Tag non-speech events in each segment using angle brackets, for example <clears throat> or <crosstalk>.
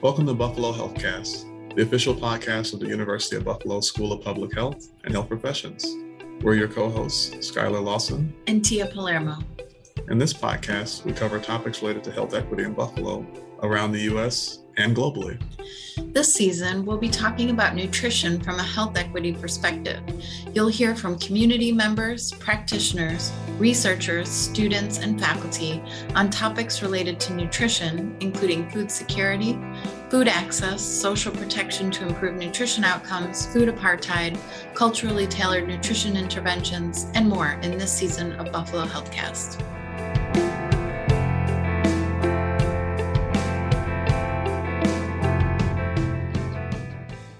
Welcome to Buffalo Healthcast, the official podcast of the University of Buffalo School of Public Health and Health Professions. We're your co hosts, Skylar Lawson and Tia Palermo. In this podcast, we cover topics related to health equity in Buffalo, around the U.S., and globally. This season, we'll be talking about nutrition from a health equity perspective. You'll hear from community members, practitioners, researchers, students, and faculty on topics related to nutrition, including food security, food access, social protection to improve nutrition outcomes, food apartheid, culturally tailored nutrition interventions, and more in this season of Buffalo Healthcast.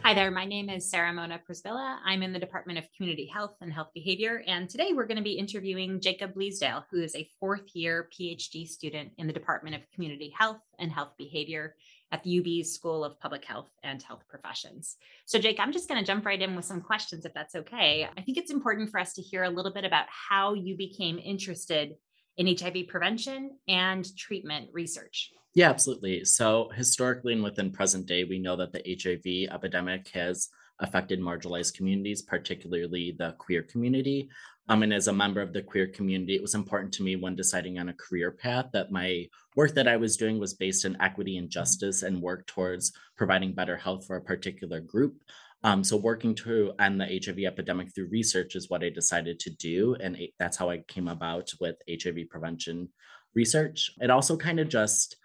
Hi there, my name is Sarahmona Przybyla. I'm in the Department of Community Health and Health Behavior, and today we're going to be interviewing Jacob Bleasdale, who is a fourth year PhD student in the Department of Community Health and Health Behavior at the UB's School of Public Health and Health Professions. So, Jake, I'm just going to jump right in with some questions if that's okay. I think it's important for us to hear a little bit about how you became interested in HIV prevention and treatment research. Yeah, absolutely. So, historically and within present day, we know that the HIV epidemic has affected marginalized communities, particularly the queer community. Um, and as a member of the queer community, it was important to me when deciding on a career path that my work that I was doing was based in equity and justice and work towards providing better health for a particular group. Um, so working to end the HIV epidemic through research is what I decided to do. And that's how I came about with HIV prevention research. It also kind of just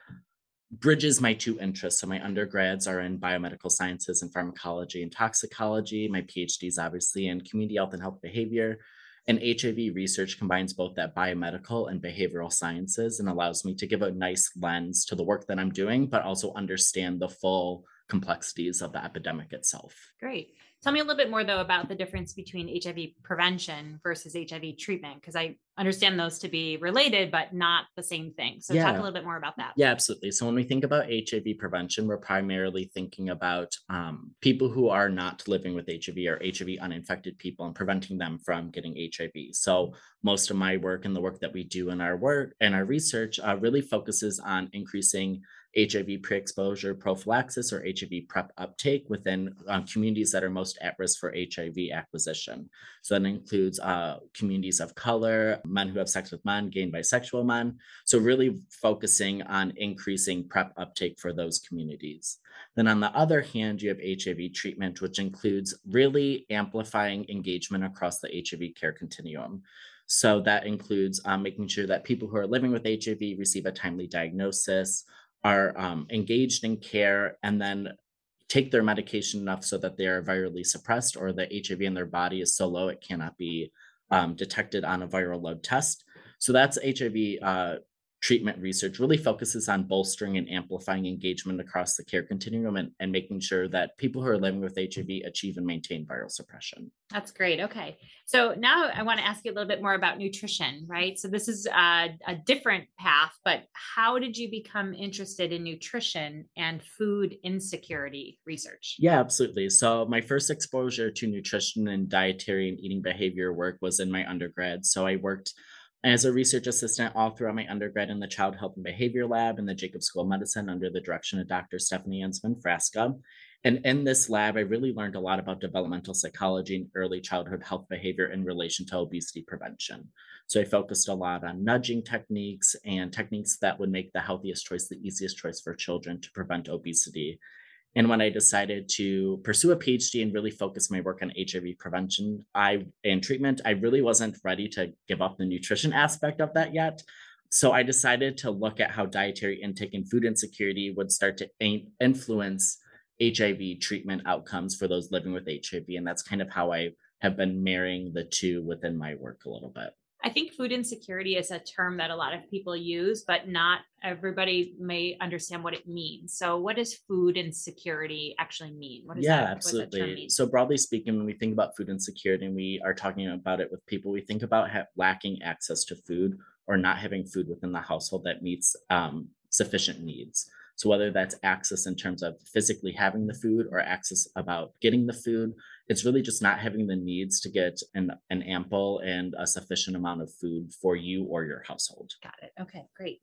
bridges my two interests. So my undergrads are in biomedical sciences and pharmacology and toxicology. My PhD is obviously in community health and health behavior. And HIV research combines both that biomedical and behavioral sciences and allows me to give a nice lens to the work that I'm doing, but also understand the full complexities of the epidemic itself. Great. Tell me a little bit more, though, about the difference between HIV prevention versus HIV treatment, because I understand those to be related, but not the same thing. So, yeah. talk a little bit more about that. Yeah, absolutely. So, when we think about HIV prevention, we're primarily thinking about um, people who are not living with HIV or HIV uninfected people and preventing them from getting HIV. So, most of my work and the work that we do in our work and our research uh, really focuses on increasing HIV pre exposure prophylaxis or HIV PrEP uptake within um, communities that are most at risk for HIV acquisition. So that includes uh, communities of color, men who have sex with men, gay and bisexual men. So, really focusing on increasing PrEP uptake for those communities. Then, on the other hand, you have HIV treatment, which includes really amplifying engagement across the HIV care continuum. So, that includes um, making sure that people who are living with HIV receive a timely diagnosis are um, engaged in care and then take their medication enough so that they are virally suppressed or the HIV in their body is so low it cannot be um, detected on a viral load test. So that's HIV uh, treatment research really focuses on bolstering and amplifying engagement across the care continuum and, and making sure that people who are living with HIV achieve and maintain viral suppression. That's great. Okay. So now I want to ask you a little bit more about nutrition, right? So this is a, a different path, but how did you become interested in nutrition and food insecurity research? Yeah, absolutely. So my first exposure to nutrition and dietary and eating behavior work was in my undergrad. So I worked as a research assistant all throughout my undergrad in the Child Health and Behavior Lab in the Jacobs School of Medicine under the direction of Dr. Stephanie Anzman-Frasca. And in this lab, I really learned a lot about developmental psychology and early childhood health behavior in relation to obesity prevention. So I focused a lot on nudging techniques and techniques that would make the healthiest choice the easiest choice for children to prevent obesity and when I decided to pursue a PhD and really focus my work on HIV prevention I and treatment, I really wasn't ready to give up the nutrition aspect of that yet. So I decided to look at how dietary intake and food insecurity would start to influence HIV treatment outcomes for those living with HIV. And that's kind of how I have been marrying the two within my work a little bit. I think food insecurity is a term that a lot of people use, but not everybody may understand what it means. So, what does food insecurity actually mean? What yeah, that, absolutely. So, broadly speaking, when we think about food insecurity and we are talking about it with people, we think about ha- lacking access to food or not having food within the household that meets um, sufficient needs. So whether that's access in terms of physically having the food or access about getting the food, it's really just not having the needs to get an, an ample and a sufficient amount of food for you or your household. Got it. Okay, great.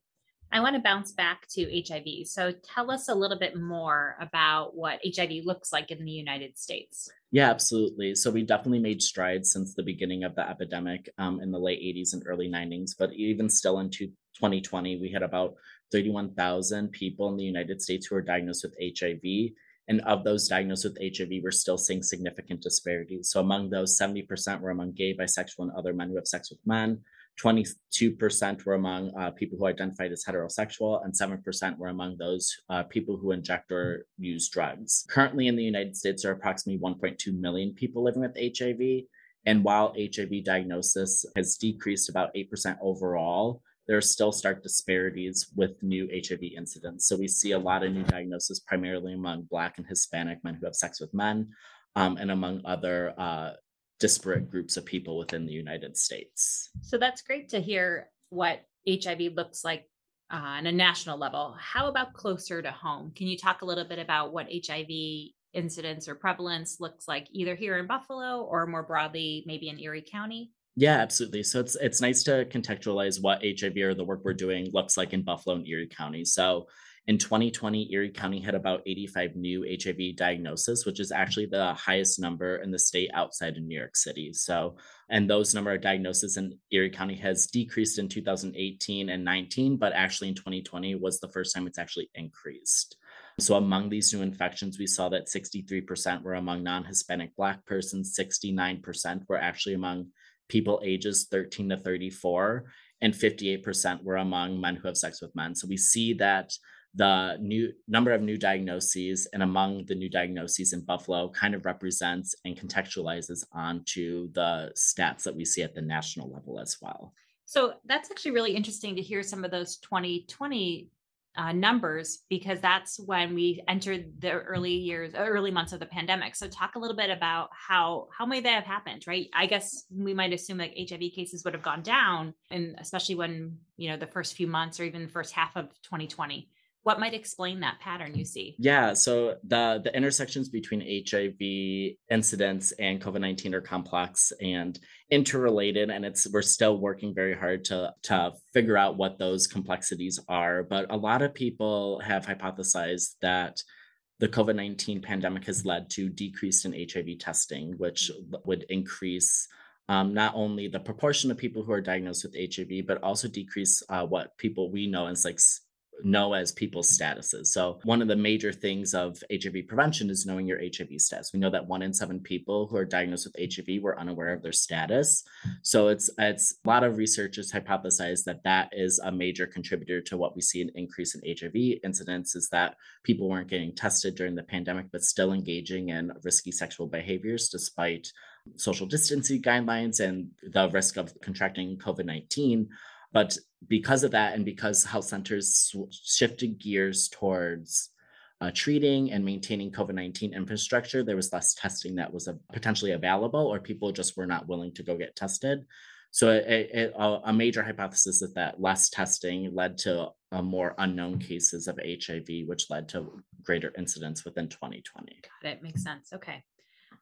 I want to bounce back to HIV. So tell us a little bit more about what HIV looks like in the United States. Yeah, absolutely. So we definitely made strides since the beginning of the epidemic um, in the late 80s and early 90s. But even still in 2020, we had about 31,000 people in the United States who were diagnosed with HIV. And of those diagnosed with HIV, we're still seeing significant disparities. So among those, 70% were among gay, bisexual, and other men who have sex with men. 22% were among uh, people who identified as heterosexual, and 7% were among those uh, people who inject or use drugs. Currently in the United States, there are approximately 1.2 million people living with HIV. And while HIV diagnosis has decreased about 8% overall, there are still stark disparities with new HIV incidence. So we see a lot of new diagnoses, primarily among Black and Hispanic men who have sex with men, um, and among other uh, disparate groups of people within the United States. So that's great to hear what HIV looks like uh, on a national level. How about closer to home? Can you talk a little bit about what HIV incidence or prevalence looks like either here in Buffalo or more broadly, maybe in Erie County? Yeah, absolutely. So it's it's nice to contextualize what HIV or the work we're doing looks like in Buffalo and Erie County. So in 2020, Erie County had about 85 new HIV diagnoses, which is actually the highest number in the state outside of New York City. So, and those number of diagnoses in Erie County has decreased in 2018 and 19, but actually in 2020 was the first time it's actually increased. So, among these new infections, we saw that 63% were among non Hispanic Black persons, 69% were actually among people ages 13 to 34, and 58% were among men who have sex with men. So, we see that the new number of new diagnoses and among the new diagnoses in Buffalo kind of represents and contextualizes onto the stats that we see at the national level as well. So that's actually really interesting to hear some of those 2020 uh, numbers because that's when we entered the early years, early months of the pandemic. So talk a little bit about how how may that have happened, right? I guess we might assume that HIV cases would have gone down, and especially when you know the first few months or even the first half of 2020 what might explain that pattern you see? Yeah so the the intersections between hiv incidence and covid-19 are complex and interrelated and it's we're still working very hard to to figure out what those complexities are but a lot of people have hypothesized that the COVID 19 pandemic has led to decrease in HIV testing, which would increase um, not only the proportion of people who are diagnosed with HIV, but also decrease uh, what people we know as like know as people's statuses. So, one of the major things of HIV prevention is knowing your HIV status. We know that one in seven people who are diagnosed with HIV were unaware of their status. So, it's it's a lot of researchers hypothesize that that is a major contributor to what we see an increase in HIV incidence is that people weren't getting tested during the pandemic, but still engaging in risky sexual behaviors despite social distancing guidelines and the risk of contracting COVID 19. But because of that, and because health centers shifted gears towards uh, treating and maintaining COVID 19 infrastructure, there was less testing that was uh, potentially available, or people just were not willing to go get tested. So, it, it, a major hypothesis is that less testing led to more unknown cases of HIV, which led to greater incidence within 2020. Got it. Makes sense. Okay.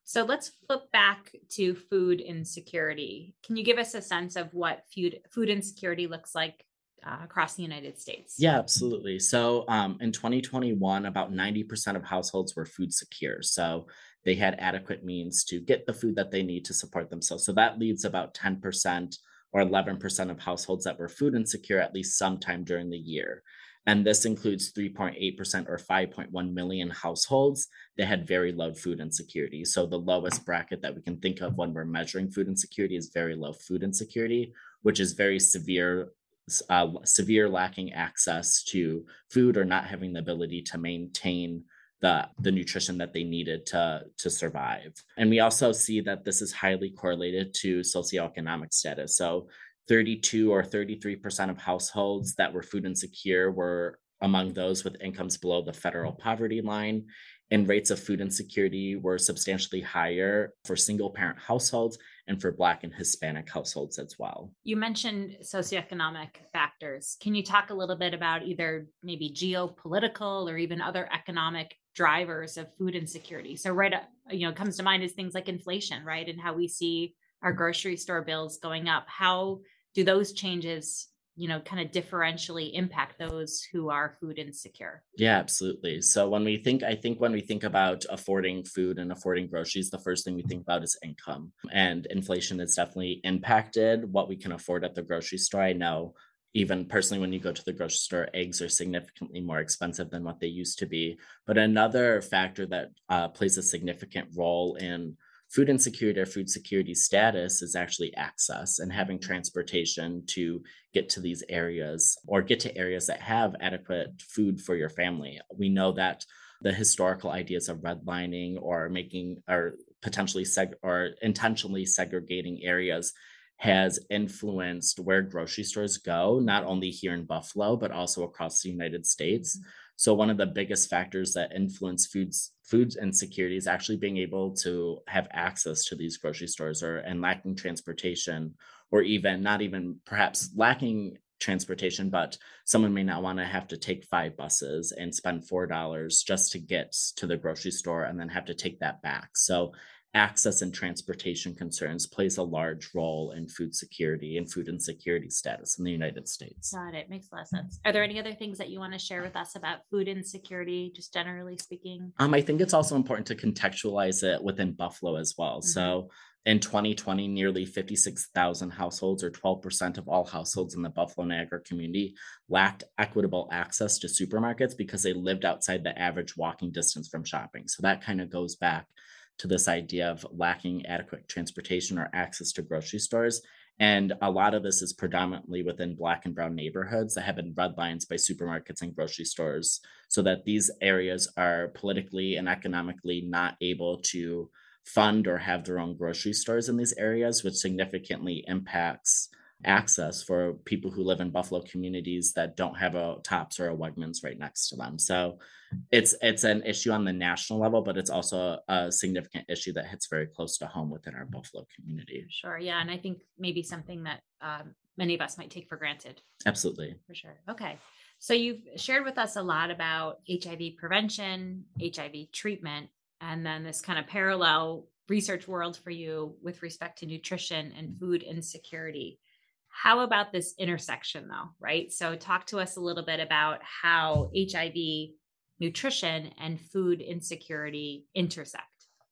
So let's flip back to food insecurity. Can you give us a sense of what food food insecurity looks like uh, across the United States? Yeah, absolutely. So um, in 2021, about 90% of households were food secure. So they had adequate means to get the food that they need to support themselves. So that leaves about 10% or 11% of households that were food insecure at least sometime during the year. And this includes 3.8% or 5.1 million households that had very low food insecurity. So the lowest bracket that we can think of when we're measuring food insecurity is very low food insecurity, which is very severe uh, severe lacking access to food or not having the ability to maintain the, the nutrition that they needed to, to survive. And we also see that this is highly correlated to socioeconomic status. So 32 or 33% of households that were food insecure were among those with incomes below the federal poverty line. And rates of food insecurity were substantially higher for single parent households and for Black and Hispanic households as well. You mentioned socioeconomic factors. Can you talk a little bit about either maybe geopolitical or even other economic drivers of food insecurity? So, right, you know, comes to mind is things like inflation, right? And how we see our grocery store bills going up. How do those changes you know, kind of differentially impact those who are food insecure? Yeah, absolutely. So when we think, I think when we think about affording food and affording groceries, the first thing we think about is income. And inflation has definitely impacted what we can afford at the grocery store. I know even personally when you go to the grocery store eggs are significantly more expensive than what they used to be but another factor that uh, plays a significant role in food insecurity or food security status is actually access and having transportation to get to these areas or get to areas that have adequate food for your family. We know that the historical ideas of redlining or making or potentially seg- or intentionally segregating areas has influenced where grocery stores go, not only here in Buffalo, but also across the United States. Mm-hmm. So one of the biggest factors that influence foods food insecurity is actually being able to have access to these grocery stores or and lacking transportation or even not even perhaps lacking transportation, but someone may not want to have to take five buses and spend four dollars just to get to the grocery store and then have to take that back. So access and transportation concerns plays a large role in food security and food insecurity status in the United States. Got it. Makes a lot of sense. Are there any other things that you want to share with us about food insecurity, just generally speaking? Um, I think it's also important to contextualize it within Buffalo as well. Mm-hmm. So in 2020, nearly 56,000 households, or 12% of all households in the Buffalo Niagara community, lacked equitable access to supermarkets because they lived outside the average walking distance from shopping. So that kind of goes back to this idea of lacking adequate transportation or access to grocery stores. And a lot of this is predominantly within Black and Brown neighborhoods that have been redlined by supermarkets and grocery stores, so that these areas are politically and economically not able to fund or have their own grocery stores in these areas, which significantly impacts access for people who live in Buffalo communities that don't have a Tops or a Wegmans right next to them. So it's it's an issue on the national level, but it's also a significant issue that hits very close to home within our Buffalo community. Sure, yeah, and I think maybe something that um, many of us might take for granted. Absolutely, for sure. Okay, so you've shared with us a lot about HIV prevention, HIV treatment, and then this kind of parallel research world for you with respect to nutrition and food insecurity. How about this intersection, though, right? So, talk to us a little bit about how HIV, nutrition, and food insecurity intersect.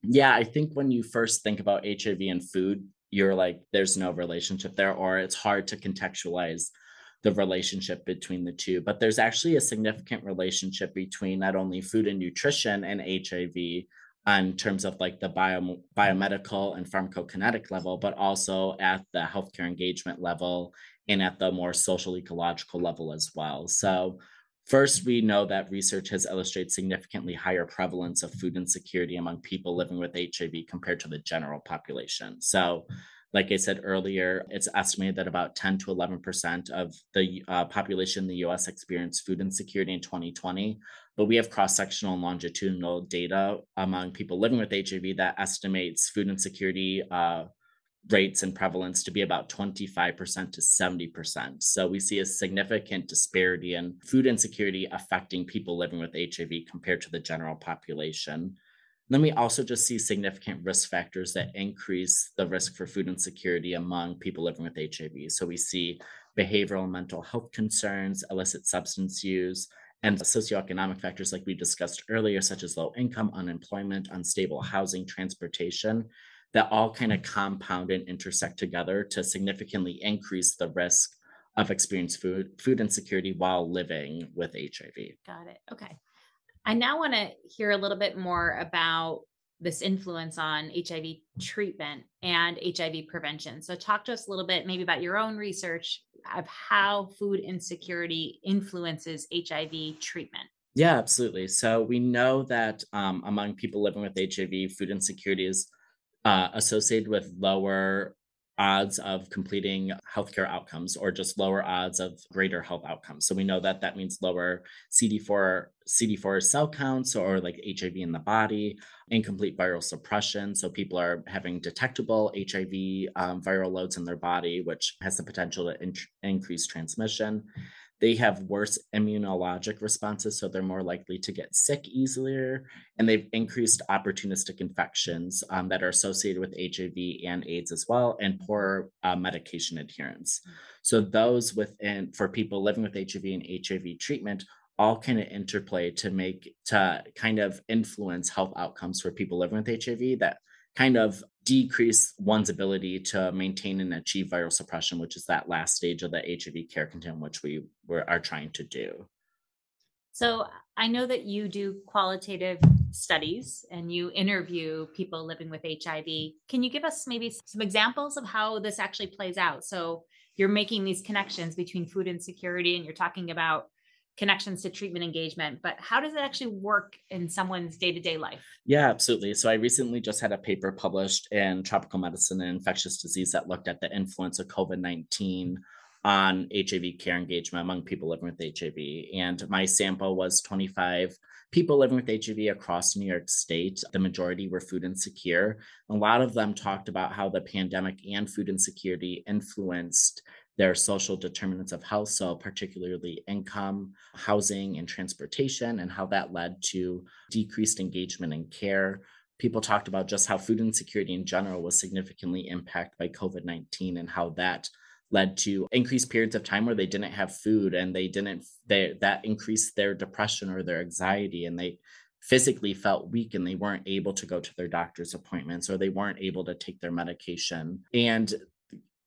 Yeah, I think when you first think about HIV and food, you're like, there's no relationship there, or it's hard to contextualize the relationship between the two. But there's actually a significant relationship between not only food and nutrition and HIV, in terms of like the bio, biomedical and pharmacokinetic level, but also at the healthcare engagement level and at the more social ecological level as well. So, first, we know that research has illustrated significantly higher prevalence of food insecurity among people living with HIV compared to the general population. So, like I said earlier, it's estimated that about 10 to 11% of the uh, population in the US experienced food insecurity in 2020, but we have cross sectional and longitudinal data among people living with HIV that estimates food insecurity uh, rates and prevalence to be about 25% to 70%. So we see a significant disparity in food insecurity affecting people living with HIV compared to the general population. Then we also just see significant risk factors that increase the risk for food insecurity among people living with HIV. So we see behavioral and mental health concerns, illicit substance use, and socioeconomic factors like we discussed earlier, such as low income, unemployment, unstable housing, transportation, that all kind of compound and intersect together to significantly increase the risk of experiencing food food insecurity while living with HIV. Got it. Okay. I now want to hear a little bit more about this influence on HIV treatment and HIV prevention. So, talk to us a little bit maybe about your own research of how food insecurity influences HIV treatment. Yeah, absolutely. So, we know that um, among people living with HIV, food insecurity is uh, associated with lower odds of completing healthcare outcomes or just lower odds of greater health outcomes. So we know that that means lower CD4 CD4 cell counts or like HIV in the body, incomplete viral suppression. So people are having detectable HIV um, viral loads in their body, which has the potential to in- increase transmission. They have worse immunologic responses, so they're more likely to get sick easier, and they've increased opportunistic infections um, that are associated with HIV and AIDS as well, and poor uh, medication adherence. So those within for people living with HIV and HIV treatment all kind of interplay to make to kind of influence health outcomes for people living with HIV that kind of decrease one's ability to maintain and achieve viral suppression, which is that last stage of the HIV care continuum, which we were, are trying to do. So I know that you do qualitative studies and you interview people living with HIV. Can you give us maybe some examples of how this actually plays out? So you're making these connections between food insecurity and you're talking about connections to treatment engagement, but how does it actually work in someone's day to day life? Yeah, absolutely. So I recently just had a paper published in Tropical Medicine and Infectious Disease that looked at the influence of COVID 19 on HIV care engagement among people living with HIV. And my sample was 25 people living with HIV across New York State. The majority were food insecure. A lot of them talked about how the pandemic and food insecurity influenced their social determinants of health, so particularly income, housing, and transportation, and how that led to decreased engagement in care. People talked about just how food insecurity in general was significantly impacted by COVID 19 and how that led to increased periods of time where they didn't have food and they didn't they that increased their depression or their anxiety and they physically felt weak and they weren't able to go to their doctor's appointments or they weren't able to take their medication and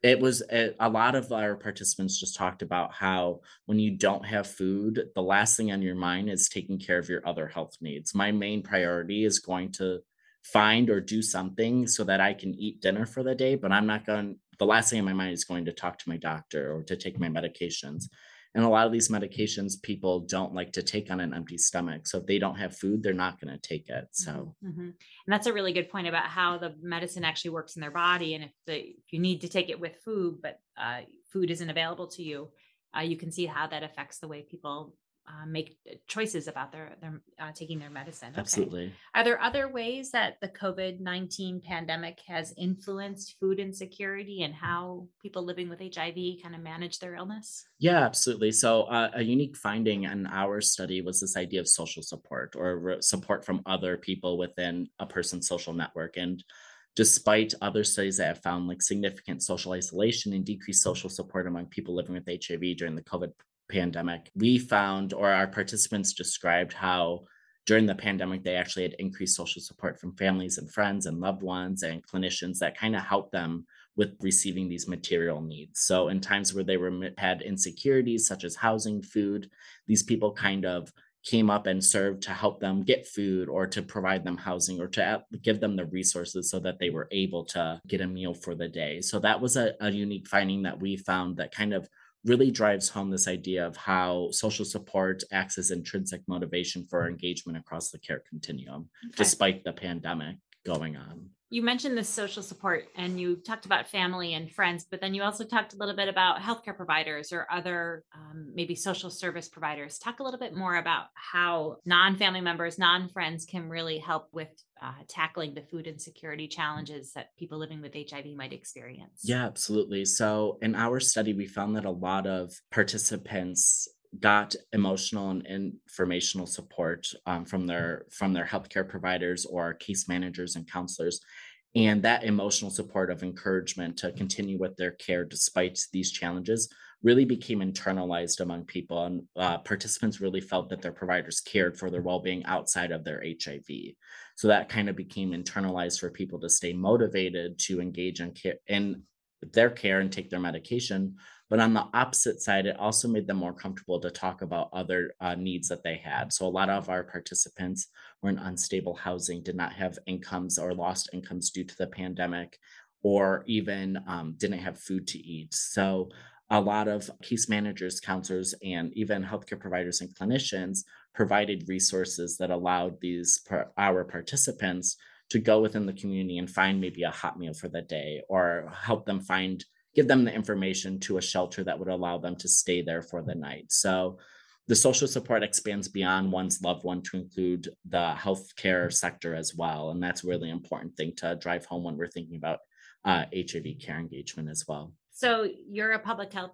it was a, a, lot of our participants just talked about how when you don't have food the last thing on your mind is taking care of your other health needs. My main priority is going to find or do something so that i can eat dinner for the day but i'm not going the last thing in my mind is going to talk to my doctor or to take my medications and a lot of these medications people don't like to take on an empty stomach so if they don't have food they're not going to take it so mm-hmm. mm-hmm. and that's a really good point about how the medicine actually works in their body and if the you need to take it with food but uh, food isn't available to you uh, you can see how that affects the way people uh, make uh, choices about their their uh, taking their medicine. Okay. Absolutely. Are there other ways that the COVID nineteen pandemic has influenced food insecurity and how people living with HIV kind of manage their illness? Yeah, absolutely. So uh, a unique finding in our study was this idea of social support or re- support from other people within a person's social network and despite other studies that have found like significant social isolation and decreased social support among people living with HIV during the COVID pandemic, we found, or our participants described how during the pandemic, they actually had increased social support from families and friends and loved ones and clinicians that kind of helped them with receiving these material needs. So in times where they were had insecurities such as housing, food, these people kind of came up and served to help them get food or to provide them housing or to give them the resources so that they were able to get a meal for the day. So that was a, a unique finding that we found that kind of really drives home this idea of how social support acts as intrinsic motivation for mm. engagement across the care continuum, okay. despite the pandemic going on you mentioned the social support and you talked about family and friends, but then you also talked a little bit about healthcare providers or other um, maybe social service providers. Talk a little bit more about how non family members, non friends can really help with uh, tackling the food insecurity challenges that people living with HIV might experience. Yeah, absolutely. So, in our study, we found that a lot of participants got emotional and informational support um, from their from their healthcare providers or case managers and counselors. And that emotional support of encouragement to continue with their care despite these challenges really became internalized among people. And uh, participants really felt that their providers cared for their well-being outside of their hiv so that kind of became internalized for people to stay motivated to engage in care in their care and take their medication but on the opposite side, it also made them more comfortable to talk about other uh, needs that they had. So a lot of our participants were in unstable housing, did not have incomes or lost incomes due to the pandemic, or even um, didn't have food to eat. So a lot of case managers, counselors, and even healthcare providers and clinicians provided resources that allowed these our participants to go within the community and find maybe a hot meal for the day or help them find give them the information to a shelter that would allow them to stay there for the night. So the social support expands beyond one's loved one to include the healthcare sector as well. And that's really important thing to drive home when we're thinking about uh, HIV care engagement as well. So you're a public health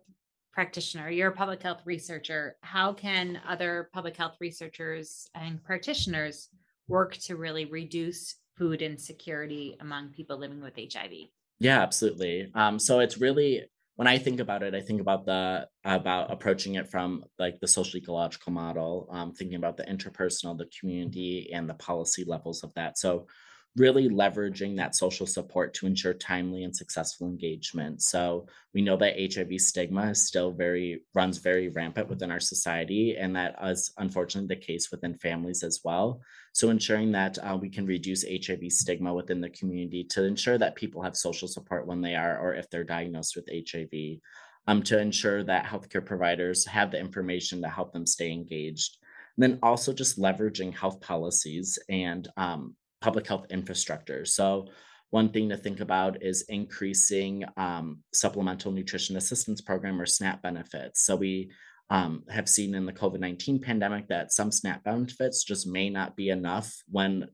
practitioner, you're a public health researcher. How can other public health researchers and practitioners work to really reduce food insecurity among people living with HIV? Yeah, absolutely. Um, so it's really when I think about it, I think about the about approaching it from like the social ecological model, um, thinking about the interpersonal, the community, and the policy levels of that. So really leveraging that social support to ensure timely and successful engagement. So we know that HIV stigma is still very runs very rampant within our society, and that is unfortunately the case within families as well. So ensuring that uh, we can reduce HIV stigma within the community to ensure that people have social support when they are or if they're diagnosed with HIV. Um, to ensure that healthcare providers have the information to help them stay engaged. And then also just leveraging health policies and um, public health infrastructure. So, one thing to think about is increasing um, supplemental nutrition assistance program or SNAP benefits. So, we um, have seen in the COVID 19 pandemic that some SNAP benefits just may not be enough when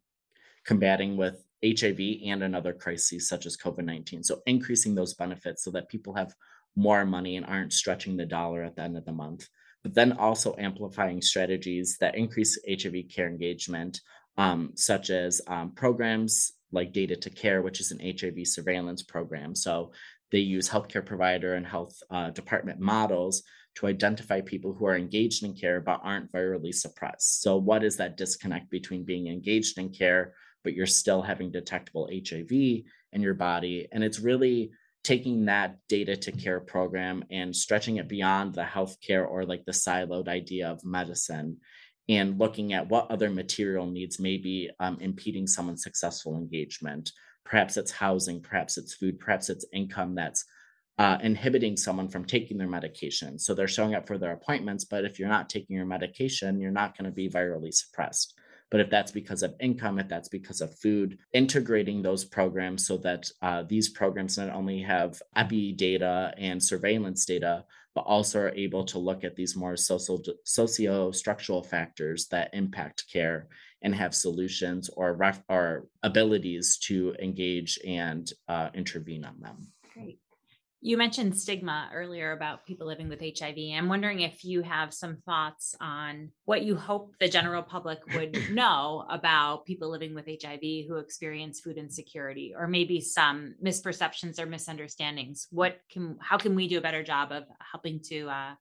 combating with HIV and another crisis such as COVID 19. So, increasing those benefits so that people have more money and aren't stretching the dollar at the end of the month. But then also amplifying strategies that increase HIV care engagement um, such as um, programs like Data to Care, which is an HIV surveillance program. So they use healthcare provider and health uh, department models to identify people who are engaged in care but aren't virally suppressed. So, what is that disconnect between being engaged in care, but you're still having detectable HIV in your body? And it's really taking that data to care program and stretching it beyond the healthcare or like the siloed idea of medicine and looking at what other material needs may be um, impeding someone's successful engagement. Perhaps it's housing, perhaps it's food, perhaps it's income that's uh, inhibiting someone from taking their medication. So they're showing up for their appointments, but if you're not taking your medication, you're not going to be virally suppressed. But if that's because of income, if that's because of food, integrating those programs so that uh, these programs not only have EPI data and surveillance data, but also are able to look at these more social socio-structural factors that impact care and have solutions or ref, or abilities to engage and uh, intervene on them. Great. You mentioned stigma earlier about people living with HIV. I'm wondering if you have some thoughts on what you hope the general public would <clears throat> know about people living with HIV who experience food insecurity or maybe some misperceptions or misunderstandings. What can how can we do a better job of helping to uh,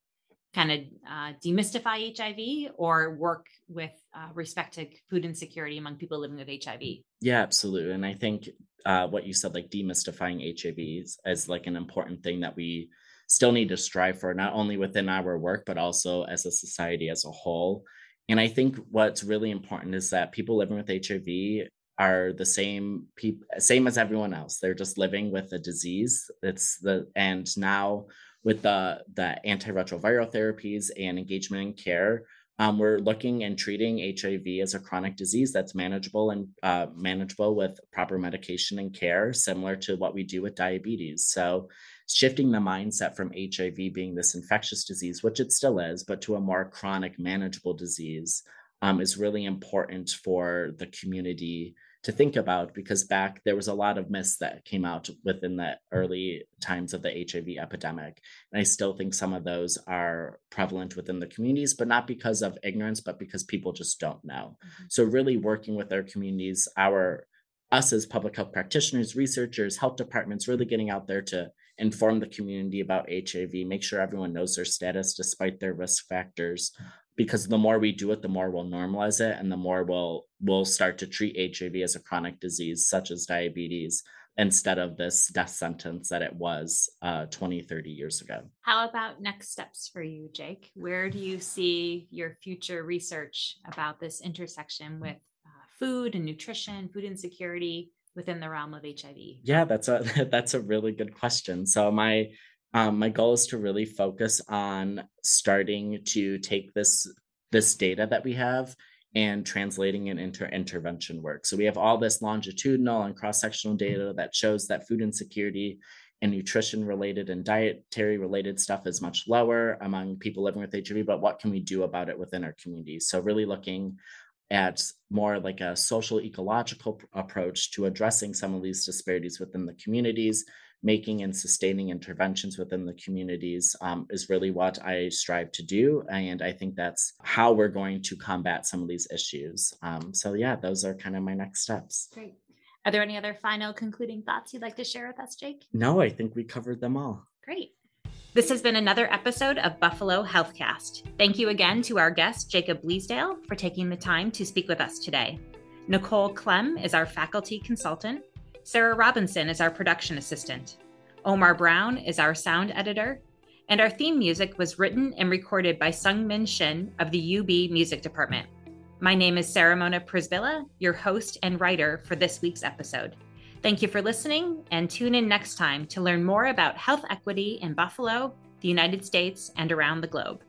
kind of uh, demystify HIV or work with uh, respect to food insecurity among people living with HIV? Yeah, absolutely. And I think uh, what you said, like demystifying HIV is like an important thing that we still need to strive for, not only within our work, but also as a society as a whole. And I think what's really important is that people living with HIV are the same people, same as everyone else. They're just living with a disease. It's the and now with the the antiretroviral therapies and engagement in care, um, we're looking and treating HIV as a chronic disease that's manageable and uh, manageable with proper medication and care, similar to what we do with diabetes. So, shifting the mindset from HIV being this infectious disease, which it still is, but to a more chronic, manageable disease, um, is really important for the community to think about because back there was a lot of myths that came out within the early times of the HIV epidemic. And I still think some of those are prevalent within the communities, but not because of ignorance, but because people just don't know. Mm-hmm. So really working with our communities, our us as public health practitioners, researchers, health departments, really getting out there to inform the community about HIV, make sure everyone knows their status despite their risk factors, because the more we do it, the more we'll normalize it and the more we'll we'll start to treat HIV as a chronic disease such as diabetes instead of this death sentence that it was uh, 20, 30 years ago. How about next steps for you, Jake? Where do you see your future research about this intersection with uh, food and nutrition, food insecurity within the realm of HIV? Yeah, that's a <laughs> that's a really good question. So my um, my goal is to really focus on starting to take this this data that we have and translating it into intervention work. So we have all this longitudinal and cross-sectional data that shows that food insecurity and nutrition related and dietary related stuff is much lower among people living with HIV, but what can we do about it within our communities? So really looking at more like a social ecological approach to addressing some of these disparities within the communities making and sustaining interventions within the communities um, is really what I strive to do. And I think that's how we're going to combat some of these issues. Um, so, yeah, those are kind of my next steps. Great. Are there any other final concluding thoughts you'd like to share with us, Jake? No, I think we covered them all. Great. This has been another episode of Buffalo Healthcast. Thank you again to our guest, Jacob Bleasdale, for taking the time to speak with us today. Nicole Clem is our faculty consultant. Sarah Robinson is our production assistant. Omar Brown is our sound editor. And our theme music was written and recorded by Sung Min Shin of the UB Music Department. My name is Sarahmona Przybyla, your host and writer for this week's episode. Thank you for listening and tune in next time to learn more about health equity in Buffalo, the United States, and around the globe.